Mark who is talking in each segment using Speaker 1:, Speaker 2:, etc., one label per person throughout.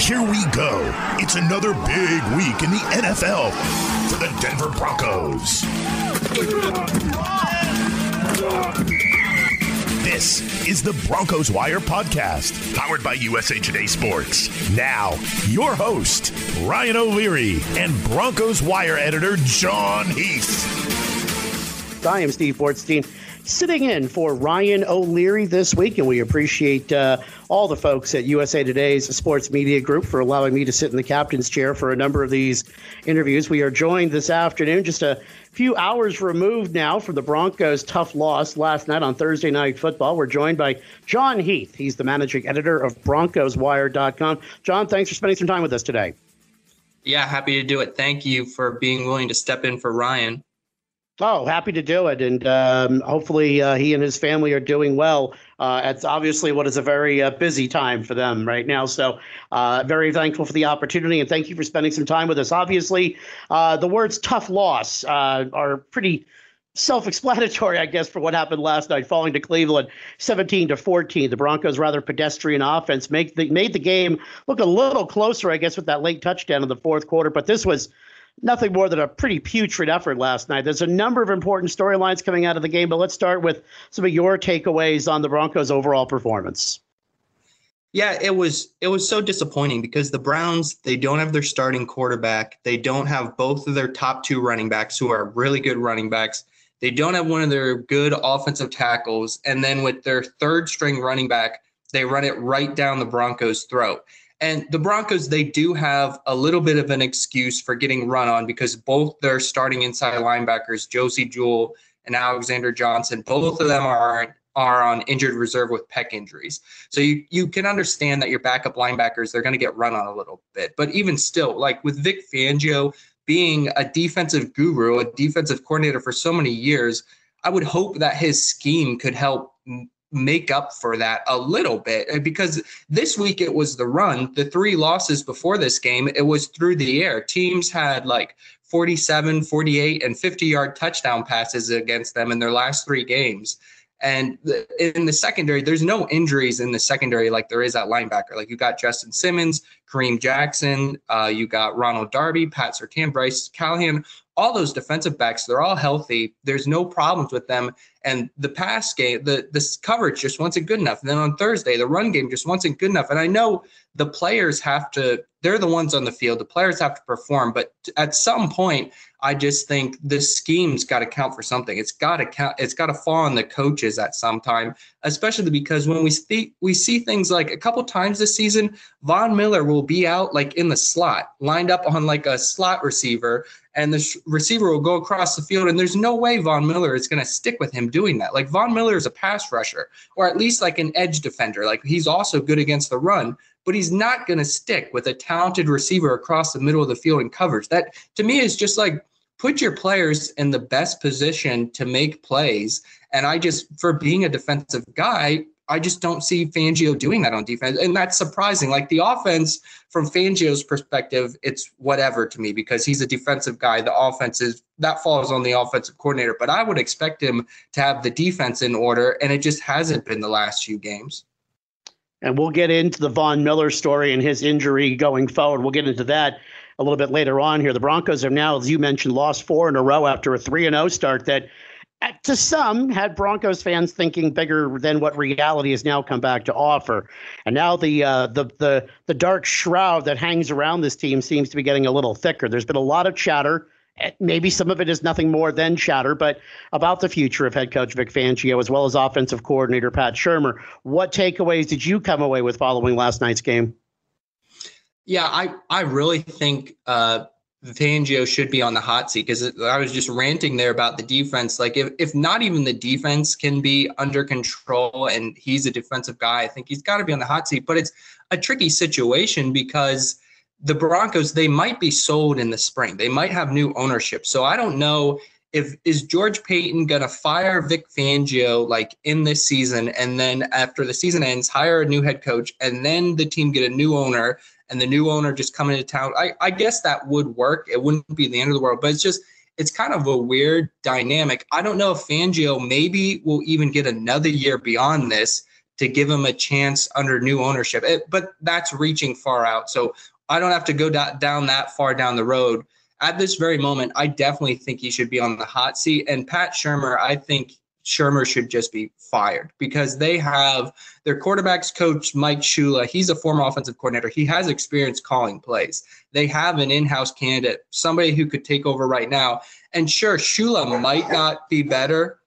Speaker 1: Here we go. It's another big week in the NFL for the Denver Broncos. This is the Broncos Wire podcast, powered by USA Today Sports. Now, your host, Ryan O'Leary, and Broncos Wire editor, Jon Heath.
Speaker 2: I am Steve Bortstein sitting in for Ryan O'Leary this week, and we appreciate uh, all the folks at USA Today's Sports Media Group for allowing me to sit in the captain's chair for a number of these interviews. We are joined this afternoon, just a few hours removed now from the Broncos' tough loss last night on Thursday Night Football. We're joined by Jon Heath. He's the managing editor of BroncosWire.com. Jon, thanks for spending some time with us today.
Speaker 3: Yeah, happy to do it. Thank you for being willing to step in for Ryan.
Speaker 2: Oh, happy to do it, and um, hopefully uh, he and his family are doing well. Uh, it's obviously what is a very uh, busy time for them right now. So, uh, very thankful for the opportunity, and thank you for spending some time with us. Obviously, uh, the words "tough loss" uh, are pretty self-explanatory, I guess, for what happened last night, falling to Cleveland, 17 to 14. The Broncos' rather pedestrian offense make the, made the game look a little closer, I guess, with that late touchdown in the fourth quarter. But this was nothing more than a pretty putrid effort last night. There's a number of important storylines coming out of the game, but let's start with some of your takeaways on the Broncos' overall performance.
Speaker 3: Yeah, it was it was so disappointing because the Browns they don't have their starting quarterback. They don't have both of their top two running backs who are really good running backs. They don't have one of their good offensive tackles and then with their third string running back, they run it right down the Broncos' throat. And the Broncos, they do have a little bit of an excuse for getting run on because both their starting inside linebackers, Josey Jewell and Alexander Johnson, both of them are are on injured reserve with pec injuries. So you you can understand that your backup linebackers they're going to get run on a little bit. But even still, like with Vic Fangio being a defensive guru, a defensive coordinator for so many years, I would hope that his scheme could help make up for that a little bit uh, because this week it was the run. The three losses before this game, it was through the air. Teams had like 47, 48, and 50 yard touchdown passes against them in their last three games. And in the secondary, there's no injuries in the secondary like there is at linebacker. Like you got Justin Simmons, Kareem Jackson, uh, you got Ronald Darby, Pat Surtain, Bryce Callahan all those defensive backs, they're all healthy. There's no problems with them. And the pass game, the this coverage just wasn't good enough. And then on Thursday, the run game just wasn't good enough. And I know the players have to, they're the ones on the field. The players have to perform. But at some point, I just think the scheme's got to count for something. It's got to count. It's got to fall on the coaches at some time, especially because when we see we see things like a couple times this season, Von Miller will be out like in the slot, lined up on like a slot receiver, and the receiver will go across the field. And there's no way Von Miller is going to stick with him doing that. Like Von Miller is a pass rusher, or at least like an edge defender. Like he's also good against the run, but he's not going to stick with a talented receiver across the middle of the field in coverage. That to me is just like put your players in the best position to make plays. And I just, for being a defensive guy, I just don't see Fangio doing that on defense. And that's surprising. Like the offense, from Fangio's perspective, it's whatever to me because he's a defensive guy. The offense is that falls on the offensive coordinator. But I would expect him to have the defense in order, and it just hasn't been the last few games.
Speaker 2: And we'll get into the Von Miller story and his injury going forward. We'll get into that a little bit later on here. The Broncos have now, as you mentioned, lost four in a row after a 3 0 start that to some had Broncos fans thinking bigger than what reality has now come back to offer. And now the uh, the the the dark shroud that hangs around this team seems to be getting a little thicker. There's been a lot of chatter. Maybe some of it is nothing more than chatter, but about the future of head coach Vic Fangio as well as offensive coordinator Pat Shurmur. What takeaways did you come away with following last night's game?
Speaker 3: Yeah, I I really think uh, Fangio should be on the hot seat because I was just ranting there about the defense. Like, if, if not even the defense can be under control and he's a defensive guy, I think he's got to be on the hot seat. But it's a tricky situation because the Broncos, they might be sold in the spring. They might have new ownership. So I don't know if is George Paton going to fire Vic Fangio like in this season and then after the season ends, hire a new head coach and then the team get a new owner and the new owner just coming into town, I, I guess that would work. It wouldn't be the end of the world, but it's just it's kind of a weird dynamic. I don't know if Fangio maybe will even get another year beyond this to give him a chance under new ownership. It, but that's reaching far out. So I don't have to go da- down that far down the road. At this very moment, I definitely think he should be on the hot seat. And Pat Shurmur, I think Shurmur should just be fired because they have their quarterbacks coach Mike Shula. He's a former offensive coordinator. He has experience calling plays. They have an in-house candidate, somebody who could take over right now. And sure, Shula might not be better.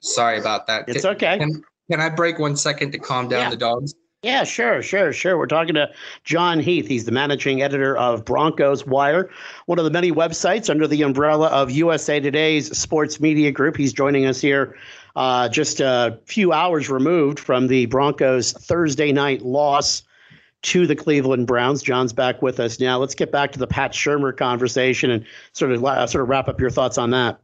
Speaker 3: Sorry about that.
Speaker 2: It's okay.
Speaker 3: Can, can I break one second to calm down
Speaker 2: Yeah.
Speaker 3: the dogs?
Speaker 2: Yeah, sure, sure, sure. We're talking to Jon Heath. He's the managing editor of Broncos Wire, one of the many websites under the umbrella of USA Today's sports media group. He's joining us here uh, just a few hours removed from the Broncos' Thursday night loss to the Cleveland Browns. Jon's back with us now. Let's get back to the Pat Shurmur conversation and sort of uh, sort of wrap up your thoughts on that.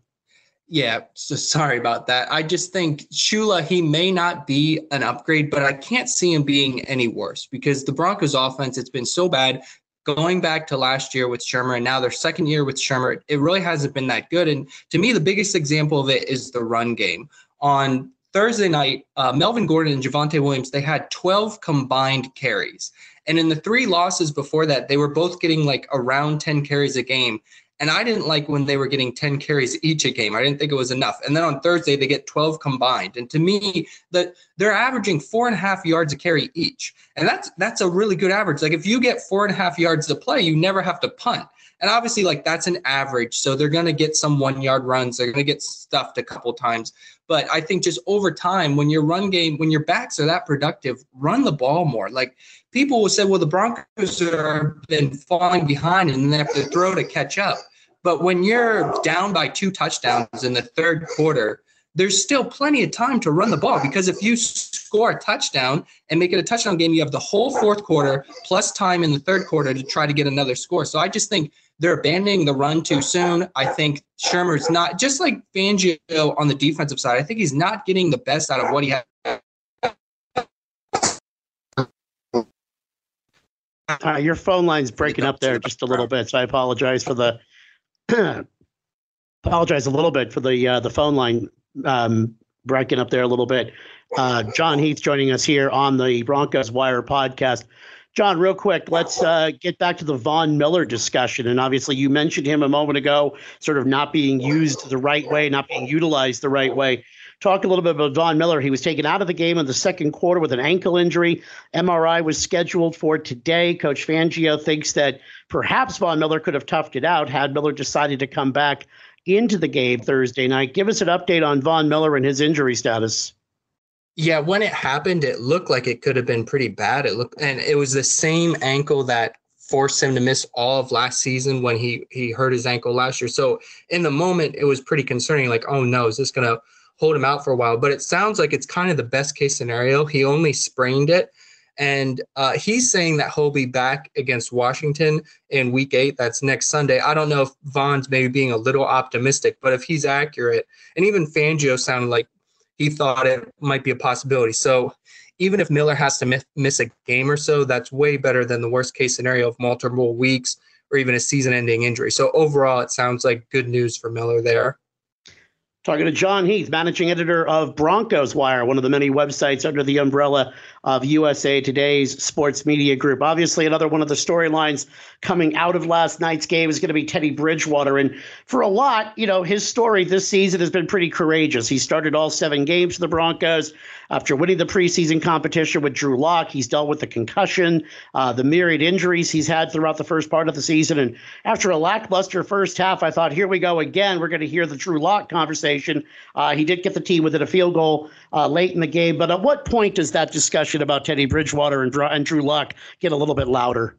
Speaker 3: Yeah, so sorry about that. I just think Shula, he may not be an upgrade, but I can't see him being any worse because the Broncos offense, it's been so bad going back to last year with Shurmur and now their second year with Shurmur, it really hasn't been that good. And to me, the biggest example of it is the run game. On Thursday night, uh, Melvin Gordon and Javonte Williams, they had 12 combined carries. And in the three losses before that, they were both getting like around 10 carries a game. And I didn't like when they were getting 10 carries each a game. I didn't think it was enough. And then on Thursday, they get 12 combined. And to me, that they're averaging four and a half yards a carry each. And that's that's a really good average. Like if you get four and a half yards to play, you never have to punt. And obviously, like that's an average. So they're gonna get some one yard runs, they're gonna get stuffed a couple times. But I think just over time, when your run game, when your backs are that productive, run the ball more. Like people will say, well, the Broncos have been falling behind and they have to throw to catch up. But when you're down by two touchdowns in the third quarter, there's still plenty of time to run the ball because if you score a touchdown and make it a touchdown game, you have the whole fourth quarter plus time in the third quarter to try to get another score. So I just think they're abandoning the run too soon. I think Shurmur's not just like Fangio on the defensive side. I think he's not getting the best out of what he has.
Speaker 2: Uh, your phone line's breaking up there just a little bit, so I apologize for the apologize a little bit for the uh, the phone line um, breaking up there a little bit. Uh, Jon Heath joining us here on the Broncos Wire podcast. Jon, real quick, let's uh, get back to the Von Miller discussion. And obviously, you mentioned him a moment ago, sort of not being used the right way, not being utilized the right way. Talk a little bit about Von Miller. He was taken out of the game in the second quarter with an ankle injury. MRI was scheduled for today. Coach Fangio thinks that perhaps Von Miller could have toughed it out had Miller decided to come back into the game Thursday night. Give us an update on Von Miller and his injury status.
Speaker 3: Yeah, when it happened, it looked like it could have been pretty bad. It looked, and it was the same ankle that forced him to miss all of last season when he he hurt his ankle last year. So in the moment, it was pretty concerning. Like, oh no, is this to hold him out for a while? But it sounds like it's kind of the best case scenario. He only sprained it, and uh, he's saying that he'll be back against Washington in Week Eight. That's next Sunday. I don't know if Von's maybe being a little optimistic, but if he's accurate, and even Fangio sounded like he thought it might be a possibility. So even if Miller has to miss, a game or so, that's way better than the worst case scenario of multiple weeks or even a season ending injury. So overall, it sounds like good news for Miller there.
Speaker 2: Talking to Jon Heath, managing editor of Broncos Wire, one of the many websites under the umbrella of USA Today's sports media group. Obviously, another one of the storylines coming out of last night's game is going to be Teddy Bridgewater. And for a lot, you know, his story this season has been pretty courageous. He started all seven games for the Broncos after winning the preseason competition with Drew Lock. He's dealt with the concussion, uh, the myriad injuries he's had throughout the first part of the season. And after a lackluster first half, I thought, here we go again. We're going to hear the Drew Lock conversation. Uh, he did get the team within a field goal uh, late in the game. But at what point does that discussion about Teddy Bridgewater and, and Drew Lock get a little bit louder?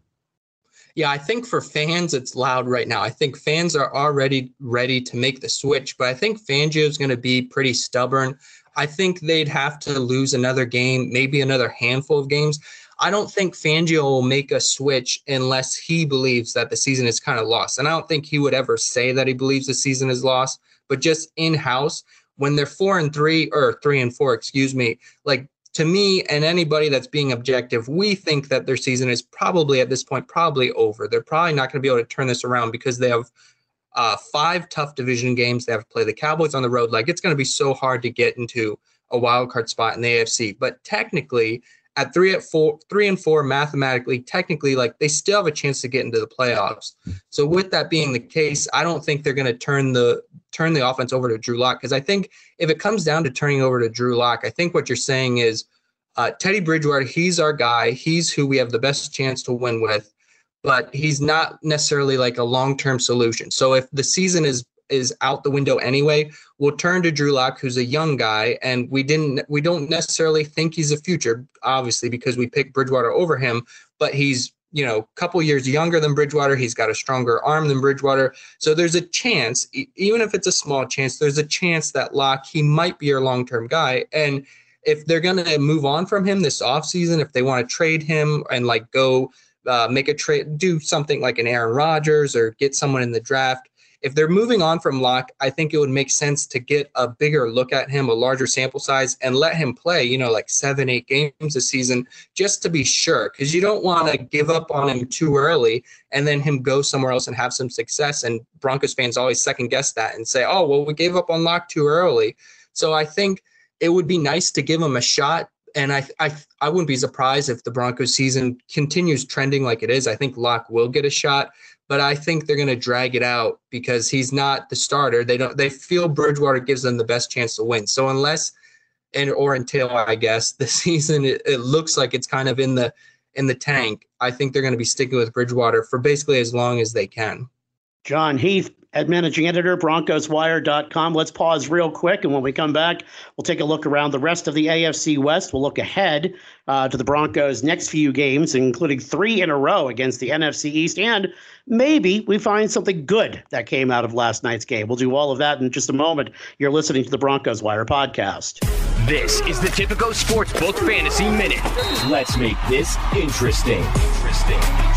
Speaker 3: Yeah, I think for fans, it's loud right now. I think fans are already ready to make the switch, but I think Fangio is going to be pretty stubborn. I think they'd have to lose another game, maybe another handful of games. I don't think Fangio will make a switch unless he believes that the season is kind of lost. And I don't think he would ever say that he believes the season is lost, but just in house, when they're four and three or three and four, excuse me, like to me and anybody that's being objective, we think that their season is probably at this point probably over. They're probably not going to be able to turn this around because they have uh, five tough division games. They have to play the Cowboys on the road. Like it's going to be so hard to get into a wild card spot in the AFC. But technically, at three at four, three and four, mathematically, technically, like they still have a chance to get into the playoffs. So with that being the case, I don't think they're going to turn the turn the offense over to Drew Lock because I think if it comes down to turning over to Drew Lock, I think what you're saying is uh, Teddy Bridgewater. He's our guy. He's who we have the best chance to win with, but he's not necessarily like a long term solution. So if the season is is out the window anyway. We'll turn to Drew Lock, who's a young guy, and we didn't we don't necessarily think he's a future, obviously, because we picked Bridgewater over him, but he's you know, a couple years younger than Bridgewater. He's got a stronger arm than Bridgewater. So there's a chance, even if it's a small chance, there's a chance that Lock, he might be your long term guy. And if they're going to move on from him this offseason, if they want to trade him and like go uh, make a trade, do something like an Aaron Rodgers or get someone in the draft, if they're moving on from Lock, I think it would make sense to get a bigger look at him, a larger sample size, and let him play, you know, like seven, eight games a season just to be sure. Because you don't want to give up on him too early and then him go somewhere else and have some success. And Broncos fans always second guess that and say, oh, well, we gave up on Lock too early. So I think it would be nice to give him a shot. And I, I, I wouldn't be surprised if the Broncos season continues trending like it is. I think Lock will get a shot but I think they're going to drag it out because he's not the starter. They don't. They feel Bridgewater gives them the best chance to win. So unless and or until I guess the season it, it looks like it's kind of in the in the tank, I think they're going to be sticking with Bridgewater for basically as long as they can.
Speaker 2: Jon Heath, at managing editor, BroncosWire.com. Let's pause real quick, and when we come back, we'll take a look around the rest of the AFC West. We'll look ahead uh, to the Broncos' next few games, including three in a row against the NFC East, and maybe we find something good that came out of last night's game. We'll do all of that in just a moment. You're listening to the Broncos Wire podcast.
Speaker 4: This is the Tipico Sportsbook Fantasy Minute. Let's make this interesting. Interesting.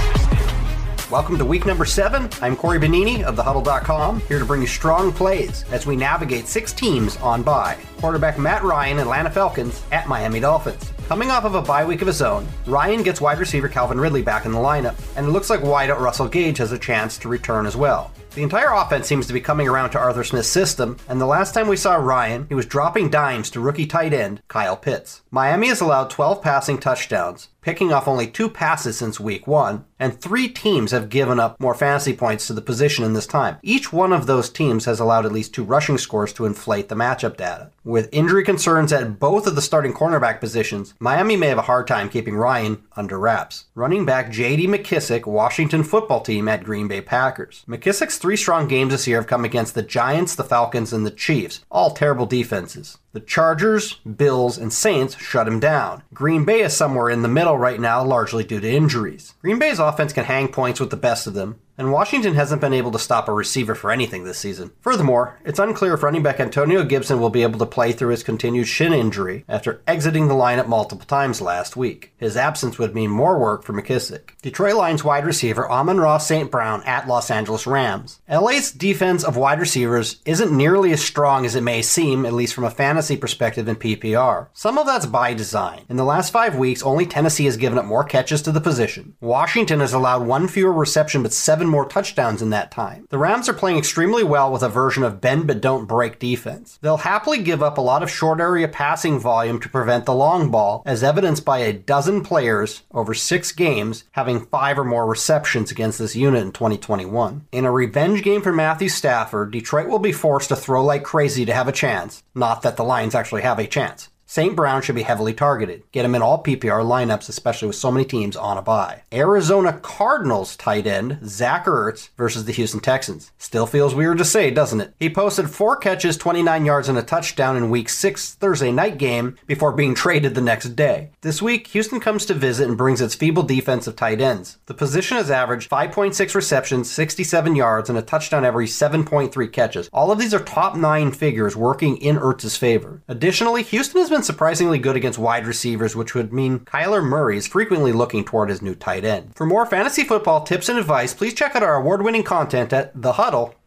Speaker 5: Welcome to week number seven. I'm Corey Bonini of thehuddle.com, here to bring you strong plays as we navigate six teams on bye. Quarterback Matt Ryan, Atlanta Falcons, at Miami Dolphins. Coming off of a bye week of his own, Ryan gets wide receiver Calvin Ridley back in the lineup, and it looks like wideout Russell Gage has a chance to return as well. The entire offense seems to be coming around to Arthur Smith's system, and the last time we saw Ryan, he was dropping dimes to rookie tight end Kyle Pitts. Miami has allowed 12 passing touchdowns, picking off only two passes since week one, and three teams have given up more fantasy points to the position in this time. Each one of those teams has allowed at least two rushing scores to inflate the matchup data. With injury concerns at both of the starting cornerback positions, Miami may have a hard time keeping Ryan under wraps. Running back J.D. McKissic, Washington football team at Green Bay Packers. McKissic's three strong games this year have come against the Giants, the Falcons, and the Chiefs, all terrible defenses. The Chargers, Bills, and Saints shut him down. Green Bay is somewhere in the middle right now, largely due to injuries. Green Bay's offense can hang points with the best of them, and Washington hasn't been able to stop a receiver for anything this season. Furthermore, it's unclear if running back Antonio Gibson will be able to play through his continued shin injury after exiting the lineup multiple times last week. His absence would mean more work for McKissic. Detroit Lions wide receiver Amon-Ra St. Brown at Los Angeles Rams. LA's defense of wide receivers isn't nearly as strong as it may seem, at least from a fantasy perspective in PPR. Some of that's by design. In the last five weeks, only Tennessee has given up more catches to the position. Washington has allowed one fewer reception but seven more touchdowns in that time. The Rams are playing extremely well with a version of bend but don't break defense. They'll happily give up a lot of short area passing volume to prevent the long ball, as evidenced by a dozen players over six games having five or more receptions against this unit in 2021. In a revenge game for Matthew Stafford, Detroit will be forced to throw like crazy to have a chance. Not that the Lions actually have a chance. St. Brown should be heavily targeted. Get him in all PPR lineups, especially with so many teams on a bye. Arizona Cardinals tight end Zach Ertz versus the Houston Texans. Still feels weird to say, doesn't it? He posted four catches, 29 yards, and a touchdown in Week 6 Thursday night game before being traded the next day. This week, Houston comes to visit and brings its feeble defense of tight ends. The position has averaged 5.6 receptions, 67 yards, and a touchdown every 7.3 catches. All of these are top nine figures working in Ertz's favor. Additionally, Houston has been surprisingly good against wide receivers, which would mean Kyler Murray is frequently looking toward his new tight end. For more fantasy football tips and advice, please check out our award winning content at thehuddle.com.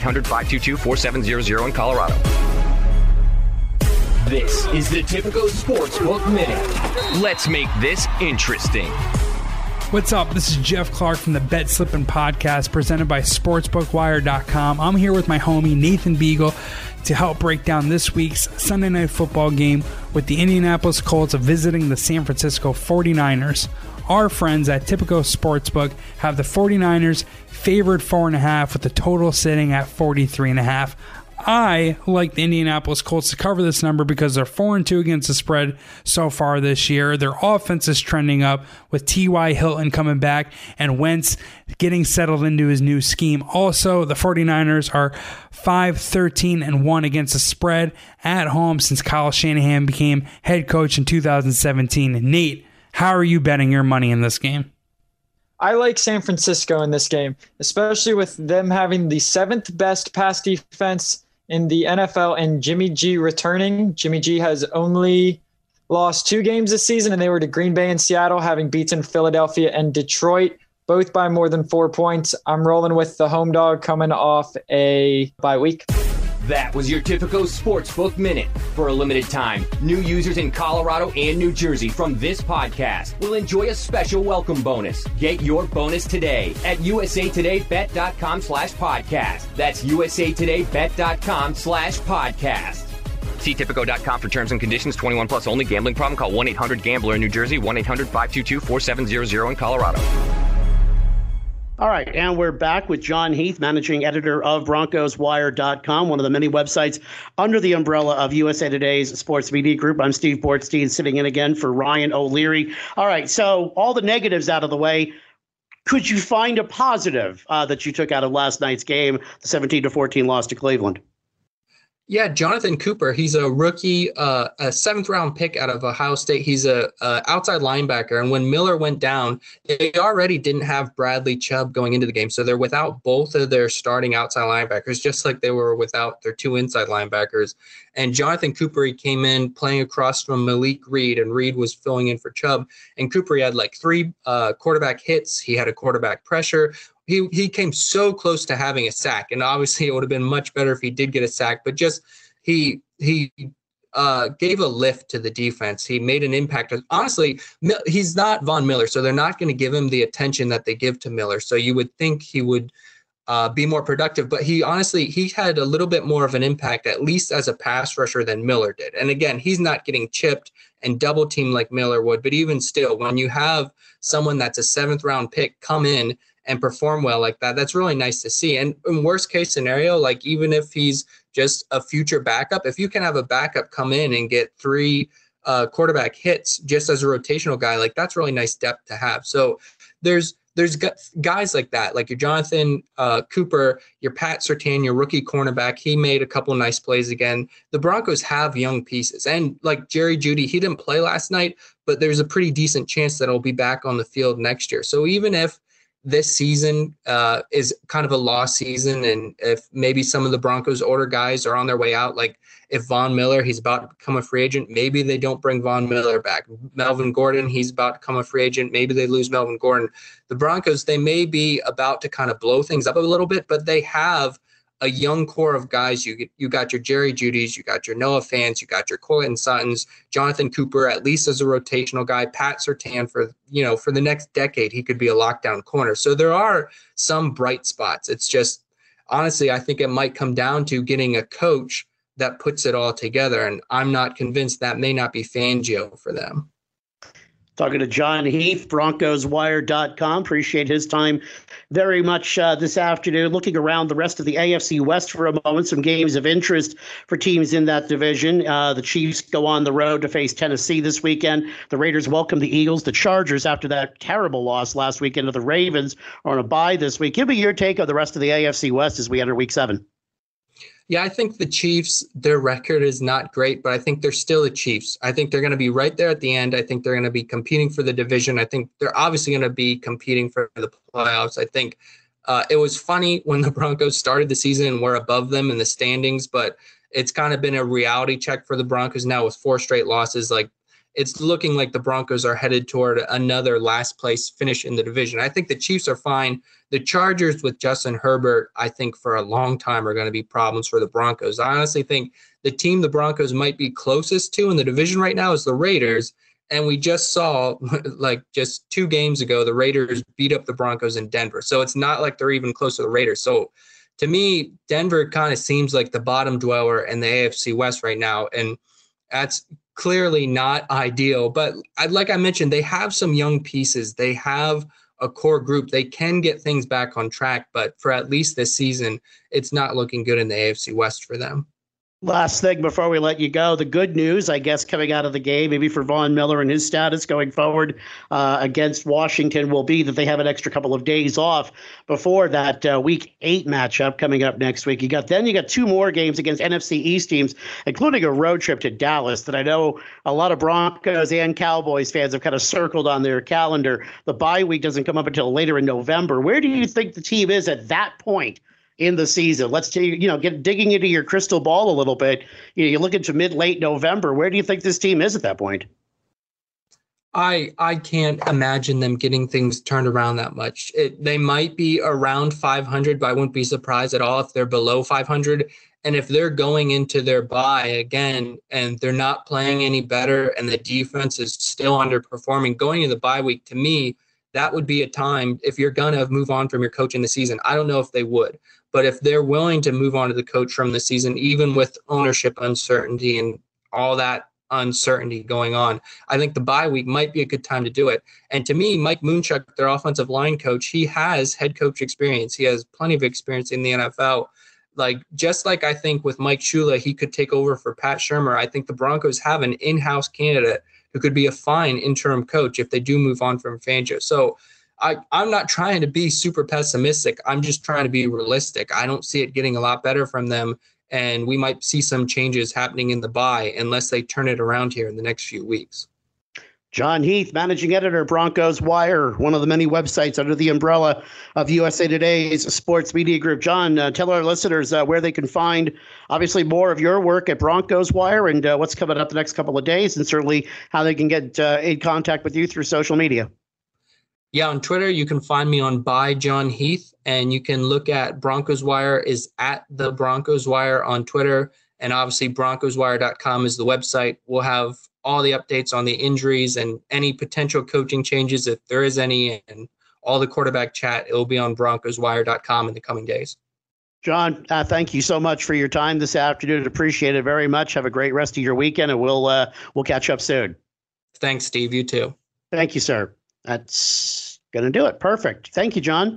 Speaker 4: 1-800-522-4700 in Colorado. This is the Tipico Sportsbook Minute. Let's make this interesting.
Speaker 6: What's up? This is Jeff Clark from the Bet Slippin' Podcast presented by SportsbookWire.com. I'm here with my homie Nathan Beagle to help break down this week's Sunday Night Football game with the Indianapolis Colts visiting the San Francisco 49ers. Our friends at Tipico Sportsbook have the 49ers favored 4.5 with the total sitting at 43 and a half. I like the Indianapolis Colts to cover this number because they're 4 and 2 against the spread so far this year. Their offense is trending up with T.Y. Hilton coming back and Wentz getting settled into his new scheme. Also, the 49ers are 5 13 and 1 against the spread at home since Kyle Shanahan became head coach in 2017. Nate, how are you betting your money in this game?
Speaker 7: I like San Francisco in this game, especially with them having the seventh best pass defense in the NFL and Jimmy G returning. Jimmy G has only lost two games this season, and they were to Green Bay and Seattle, having beaten Philadelphia and Detroit, both by more than four points. I'm rolling with the home dog coming off a bye week.
Speaker 4: That was your Tipico Sportsbook Minute. For a limited time, new users in Colorado and New Jersey from this podcast will enjoy a special welcome bonus. Get your bonus today at usatodaybet.com slash podcast. That's usatodaybet.com slash podcast. See Tipico.com for terms and conditions. 21 plus only. Gambling problem? Call 1-800-GAMBLER in New Jersey. 1-800-522-4700 in Colorado.
Speaker 2: All right, and we're back with Jon Heath, managing editor of BroncosWire.com, one of the many websites under the umbrella of USA Today's Sports Media Group. I'm Steve Bortstein, sitting in again for Ryan O'Leary. All right, so all the negatives out of the way. Could you find a positive uh, that you took out of last night's game, the 17 to 14 loss to Cleveland?
Speaker 3: Yeah, Jonathan Cooper. He's a rookie, uh, a seventh round pick out of Ohio State. He's a, a, outside linebacker, and when Miller went down, they already didn't have Bradley Chubb going into the game, so they're without both of their starting outside linebackers, just like they were without their two inside linebackers. And Jonathan Cooper, he came in playing across from Malik Reed, and Reed was filling in for Chubb. And Cooper, had like three uh, quarterback hits. He had a quarterback pressure he he came so close to having a sack, and obviously it would have been much better if he did get a sack. But just he he uh, gave a lift to the defense. He made an impact. Honestly, he's not Von Miller, so they're not going to give him the attention that they give to Miller. So you would think he would uh, be more productive, but he honestly he had a little bit more of an impact, at least as a pass rusher, than Miller did. And again, he's not getting chipped and double teamed like Miller would, but even still, when you have someone that's a seventh round pick come in and perform well like that, that's really nice to see. And in worst case scenario, like even if he's just a future backup, if you can have a backup come in and get three uh, quarterback hits just as a rotational guy, like that's really nice depth to have. So there's there's guys like that, like your Jonathan uh, Cooper, your Pat Surtain, your rookie cornerback. He made a couple nice plays again. The Broncos have young pieces, and like Jerry Jeudy, he didn't play last night, but there's a pretty decent chance that he'll be back on the field next year. So even if this season uh, is kind of a lost season, and if maybe some of the Broncos older guys are on their way out, like if Von Miller, he's about to become a free agent, maybe they don't bring Von Miller back. Melvin Gordon, he's about to become a free agent, maybe they lose Melvin Gordon. The Broncos, they may be about to kind of blow things up a little bit, but they have a young core of guys. You you got your Jerry Jeudy's, you got your Noah Fants, you got your Courtland Suttons, Jonathan Cooper, at least as a rotational guy, Pat Surtain for you know for the next decade he could be a lockdown corner. So there are some bright spots. It's just honestly, I think it might come down to getting a coach that puts it all together, and I'm not convinced that may not be Fangio for them.
Speaker 2: Talking to Jon Heath, BroncosWire.com. Appreciate his time very much uh, this afternoon. Looking around the rest of the AFC West for a moment, some games of interest for teams in that division. Uh, the Chiefs go on the road to face Tennessee this weekend. The Raiders welcome the Eagles. The Chargers, after that terrible loss last weekend to the Ravens, are on a bye this week. Give me your take on the rest of the AFC West as we enter week seven.
Speaker 3: Yeah, I think the Chiefs, their record is not great, but I think they're still the Chiefs. I think they're going to be right there at the end. I think they're going to be competing for the division. I think they're obviously going to be competing for the playoffs. I think uh, it was funny when the Broncos started the season and were above them in the standings, but it's kind of been a reality check for the Broncos now with four straight losses. Like it's looking like the Broncos are headed toward another last place finish in the division. I think the Chiefs are fine. The Chargers with Justin Herbert, I think for a long time are going to be problems for the Broncos. I honestly think the team the Broncos might be closest to in the division right now is the Raiders. And we just saw, like just two games ago, the Raiders beat up the Broncos in Denver. So it's not like they're even close to the Raiders. So to me, Denver kind of seems like the bottom dweller in the AFC West right now. And that's clearly not ideal. But like I mentioned, they have some young pieces. They have a core group. They can get things back on track. But for at least this season, it's not looking good in the AFC West for them.
Speaker 2: Last thing before we let you go, the good news, I guess, coming out of the game, maybe for Von Miller and his status going forward uh, against Washington, will be that they have an extra couple of days off before that uh, Week Eight matchup coming up next week. You got then you got two more games against NFC East teams, including a road trip to Dallas that I know a lot of Broncos and Cowboys fans have kind of circled on their calendar. The bye week doesn't come up until later in November. Where do you think the team is at that point? In the season. Let's you you know get digging into your crystal ball a little bit. You know, you look into mid late November. Where do you think this team is at that point?
Speaker 3: I I can't imagine them getting things turned around that much. It, they might be around 500, but I wouldn't be surprised at all if they're below 500. And if they're going into their bye again and they're not playing any better and the defense is still underperforming, going into the bye week to me, that would be a time if you're gonna move on from your coach in the season. I don't know if they would. But if they're willing to move on to the coach from the season, even with ownership uncertainty and all that uncertainty going on, I think the bye week might be a good time to do it. And to me, Mike Munchak, their offensive line coach, he has head coach experience. He has plenty of experience in the NFL. Like just like I think with Mike Shula, he could take over for Pat Shurmur. I think the Broncos have an in-house candidate who could be a fine interim coach if they do move on from Fangio. So I, I'm not trying to be super pessimistic. I'm just trying to be realistic. I don't see it getting a lot better from them. And we might see some changes happening in the bye unless they turn it around here in the next few weeks.
Speaker 2: Jon Heath, managing editor, Broncos Wire, one of the many websites under the umbrella of USA Today's sports media group. Jon, uh, tell our listeners uh, where they can find, obviously, more of your work at Broncos Wire and uh, what's coming up the next couple of days, and certainly how they can get uh, in contact with you through social media.
Speaker 3: Yeah, on Twitter, you can find me on by Jon Heath, and you can look at Broncos Wire is at the Broncos Wire on Twitter, and obviously BroncosWire.com is the website. We'll have all the updates on the injuries and any potential coaching changes if there is any, and all the quarterback chat. It will be on BroncosWire.com in the coming days.
Speaker 2: Jon, uh, thank you so much for your time this afternoon. Appreciate it very much. Have a great rest of your weekend, and we'll uh, we'll catch up soon.
Speaker 3: Thanks, Steve. You too.
Speaker 2: Thank you, sir. That's Going to do it. Perfect. Thank you, Jon.